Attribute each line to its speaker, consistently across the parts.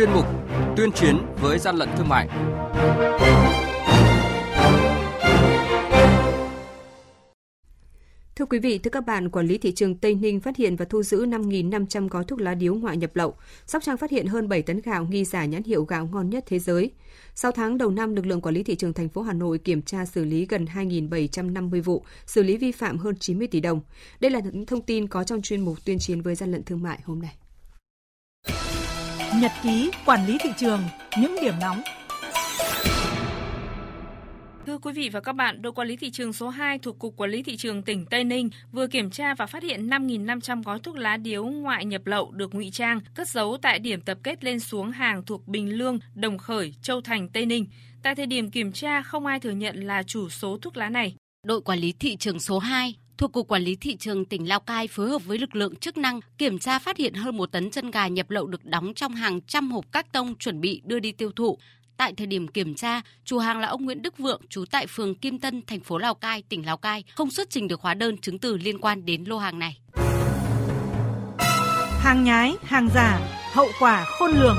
Speaker 1: chuyên mục Tuyên chiến với gian lận thương mại.
Speaker 2: Thưa quý vị, thưa các bạn, quản lý thị trường Tây Ninh phát hiện và thu giữ 5.500 gói thuốc lá điếu ngoại nhập lậu. Sóc Trăng phát hiện hơn 7 tấn gạo nghi giả nhãn hiệu gạo ngon nhất thế giới. Sau tháng đầu năm, lực lượng quản lý thị trường thành phố Hà Nội kiểm tra xử lý gần 2.750 vụ, xử lý vi phạm hơn 90 tỷ đồng. Đây là những thông tin có trong chuyên mục tuyên chiến với gian lận thương mại hôm nay.
Speaker 3: Nhật ký quản lý thị trường, những điểm nóng
Speaker 4: Thưa quý vị và các bạn, đội quản lý thị trường số 2 thuộc Cục Quản lý Thị trường tỉnh Tây Ninh vừa kiểm tra và phát hiện 5.500 gói thuốc lá điếu ngoại nhập lậu được ngụy trang, cất giấu tại điểm tập kết lên xuống hàng thuộc Bình Lương, Đồng Khởi, Châu Thành, Tây Ninh. Tại thời điểm kiểm tra, không ai thừa nhận là chủ số thuốc lá này.
Speaker 5: Đội quản lý thị trường số 2 thuộc Cục Quản lý Thị trường tỉnh Lào Cai phối hợp với lực lượng chức năng kiểm tra phát hiện hơn một tấn chân gà nhập lậu được đóng trong hàng trăm hộp các tông chuẩn bị đưa đi tiêu thụ. Tại thời điểm kiểm tra, chủ hàng là ông Nguyễn Đức Vượng, trú tại phường Kim Tân, thành phố Lào Cai, tỉnh Lào Cai, không xuất trình được hóa đơn chứng từ liên quan đến lô hàng này.
Speaker 3: Hàng nhái, hàng giả, hậu quả khôn lường.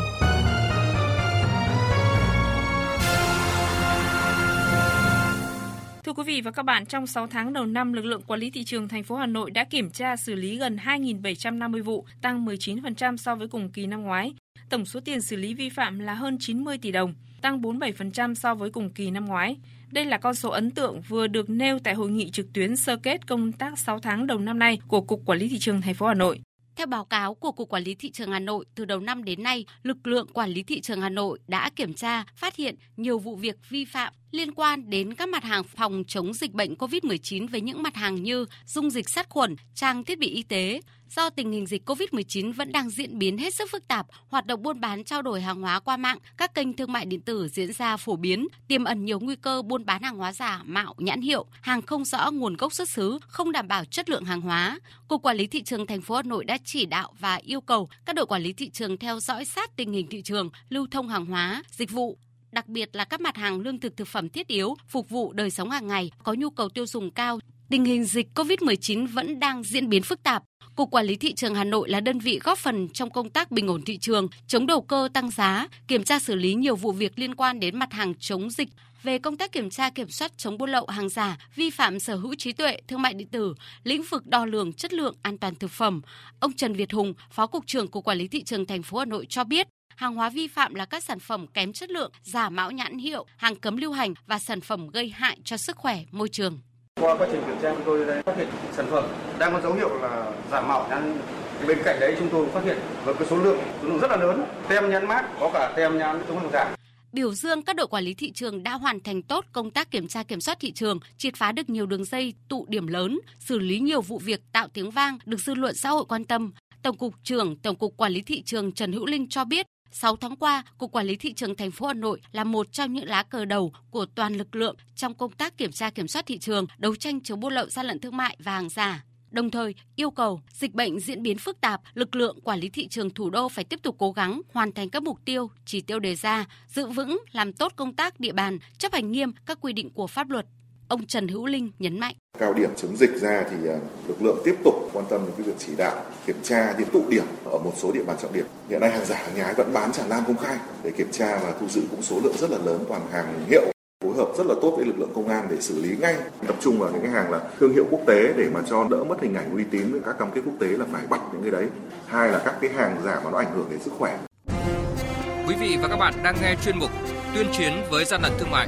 Speaker 4: Thưa quý vị và các bạn, trong 6 tháng đầu năm, lực lượng quản lý thị trường thành phố Hà Nội đã kiểm tra xử lý gần 2.750 vụ, tăng 19% so với cùng kỳ năm ngoái. Tổng số tiền xử lý vi phạm là hơn 90 tỷ đồng, tăng 47% so với cùng kỳ năm ngoái. Đây là con số ấn tượng vừa được nêu tại hội nghị trực tuyến sơ kết công tác 6 tháng đầu năm nay của Cục Quản lý thị trường thành phố Hà Nội.
Speaker 5: Theo báo cáo của Cục Quản lý Thị trường Hà Nội, từ đầu năm đến nay, lực lượng quản lý thị trường Hà Nội đã kiểm tra, phát hiện nhiều vụ việc vi phạm liên quan đến các mặt hàng phòng chống dịch bệnh COVID-19 với những mặt hàng như dung dịch sát khuẩn, trang thiết bị y tế. Do tình hình dịch COVID-19 vẫn đang diễn biến hết sức phức tạp, hoạt động buôn bán trao đổi hàng hóa qua mạng, các kênh thương mại điện tử diễn ra phổ biến, tiềm ẩn nhiều nguy cơ buôn bán hàng hóa giả, mạo, nhãn hiệu, hàng không rõ nguồn gốc xuất xứ, không đảm bảo chất lượng hàng hóa. Cục Quản lý thị trường thành phố Hà Nội đã chỉ đạo và yêu cầu các đội quản lý thị trường theo dõi sát tình hình thị trường, lưu thông hàng hóa, dịch vụ, đặc biệt là các mặt hàng lương thực thực phẩm thiết yếu phục vụ đời sống hàng ngày có nhu cầu tiêu dùng cao. Tình hình dịch COVID-19 vẫn đang diễn biến phức tạp. Cục Quản lý Thị trường Hà Nội là đơn vị góp phần trong công tác bình ổn thị trường, chống đầu cơ tăng giá, kiểm tra xử lý nhiều vụ việc liên quan đến mặt hàng chống dịch, về công tác kiểm tra kiểm soát chống buôn lậu hàng giả, vi phạm sở hữu trí tuệ, thương mại điện tử, lĩnh vực đo lường chất lượng an toàn thực phẩm. Ông Trần Việt Hùng, Phó cục trưởng Cục Quản lý thị trường thành phố Hà Nội cho biết, hàng hóa vi phạm là các sản phẩm kém chất lượng, giả mạo nhãn hiệu, hàng cấm lưu hành và sản phẩm gây hại cho sức khỏe, môi trường.
Speaker 6: Qua quá trình kiểm tra chúng tôi đã phát hiện sản phẩm đang có dấu hiệu là giả mạo nhãn. Bên cạnh đấy chúng tôi phát hiện với cái số lượng số lượng rất là lớn. Tem nhãn mát có cả tem nhãn chống hàng giả.
Speaker 5: Biểu dương các đội quản lý thị trường đã hoàn thành tốt công tác kiểm tra kiểm soát thị trường, triệt phá được nhiều đường dây tụ điểm lớn, xử lý nhiều vụ việc tạo tiếng vang được dư luận xã hội quan tâm. Tổng cục trưởng Tổng cục Quản lý thị trường Trần Hữu Linh cho biết, 6 tháng qua, Cục Quản lý Thị trường thành phố Hà Nội là một trong những lá cờ đầu của toàn lực lượng trong công tác kiểm tra kiểm soát thị trường, đấu tranh chống buôn lậu gian lận thương mại và hàng giả. Đồng thời, yêu cầu dịch bệnh diễn biến phức tạp, lực lượng quản lý thị trường thủ đô phải tiếp tục cố gắng hoàn thành các mục tiêu, chỉ tiêu đề ra, giữ vững, làm tốt công tác địa bàn, chấp hành nghiêm các quy định của pháp luật. Ông Trần Hữu Linh nhấn mạnh.
Speaker 7: Cao điểm chống dịch ra thì à, lực lượng tiếp tục quan tâm đến cái việc chỉ đạo kiểm tra những tụ điểm ở một số địa bàn trọng điểm. Hiện nay hàng giả hàng nhái vẫn bán tràn lan công khai để kiểm tra và thu giữ cũng số lượng rất là lớn toàn hàng hiệu phối hợp rất là tốt với lực lượng công an để xử lý ngay tập trung vào những cái hàng là thương hiệu quốc tế để mà cho đỡ mất hình ảnh uy tín với các cam kết quốc tế là phải bắt những cái đấy hai là các cái hàng giả mà nó ảnh hưởng đến sức khỏe
Speaker 1: quý vị và các bạn đang nghe chuyên mục tuyên chiến với gian lận thương mại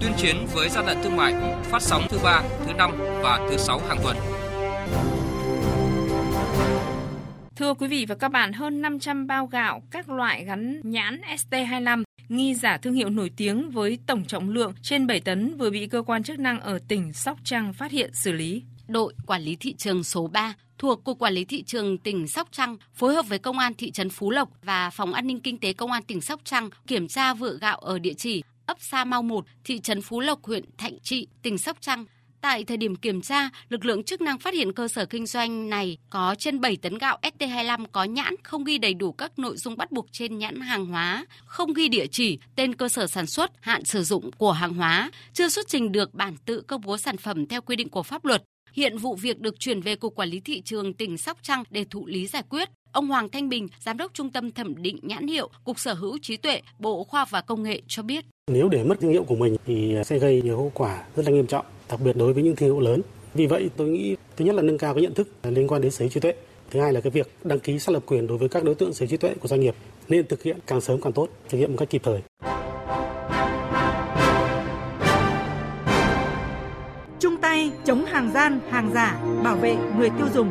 Speaker 1: tuyên chiến với gian lận thương mại, phát sóng thứ ba, thứ năm và thứ sáu hàng tuần.
Speaker 4: Thưa quý vị và các bạn, hơn 500 bao gạo các loại gắn nhãn ST25 nghi giả thương hiệu nổi tiếng với tổng trọng lượng trên 7 tấn vừa bị cơ quan chức năng ở tỉnh Sóc Trăng phát hiện xử lý.
Speaker 5: đội quản lý thị trường số 3 thuộc Cục Quản lý Thị trường tỉnh Sóc Trăng phối hợp với Công an thị trấn Phú Lộc và Phòng An ninh Kinh tế Công an tỉnh Sóc Trăng kiểm tra vựa gạo ở địa chỉ ấp Sa Mau 1, thị trấn Phú Lộc, huyện Thạnh Trị, tỉnh Sóc Trăng. Tại thời điểm kiểm tra, lực lượng chức năng phát hiện cơ sở kinh doanh này có trên 7 tấn gạo ST25 có nhãn không ghi đầy đủ các nội dung bắt buộc trên nhãn hàng hóa, không ghi địa chỉ, tên cơ sở sản xuất, hạn sử dụng của hàng hóa, chưa xuất trình được bản tự công bố sản phẩm theo quy định của pháp luật. Hiện vụ việc được chuyển về Cục Quản lý Thị trường tỉnh Sóc Trăng để thụ lý giải quyết. Ông Hoàng Thanh Bình, Giám đốc Trung tâm Thẩm định Nhãn hiệu, Cục Sở hữu trí tuệ, Bộ Khoa học và Công nghệ cho biết.
Speaker 8: Nếu để mất thương hiệu của mình thì sẽ gây nhiều hậu quả rất là nghiêm trọng, đặc biệt đối với những thương hiệu lớn. Vì vậy tôi nghĩ thứ nhất là nâng cao cái nhận thức liên quan đến sở hữu trí tuệ. Thứ hai là cái việc đăng ký xác lập quyền đối với các đối tượng sở hữu trí tuệ của doanh nghiệp nên thực hiện càng sớm càng tốt, thực hiện một cách kịp thời.
Speaker 3: Chung tay chống hàng gian, hàng giả, bảo vệ người tiêu dùng.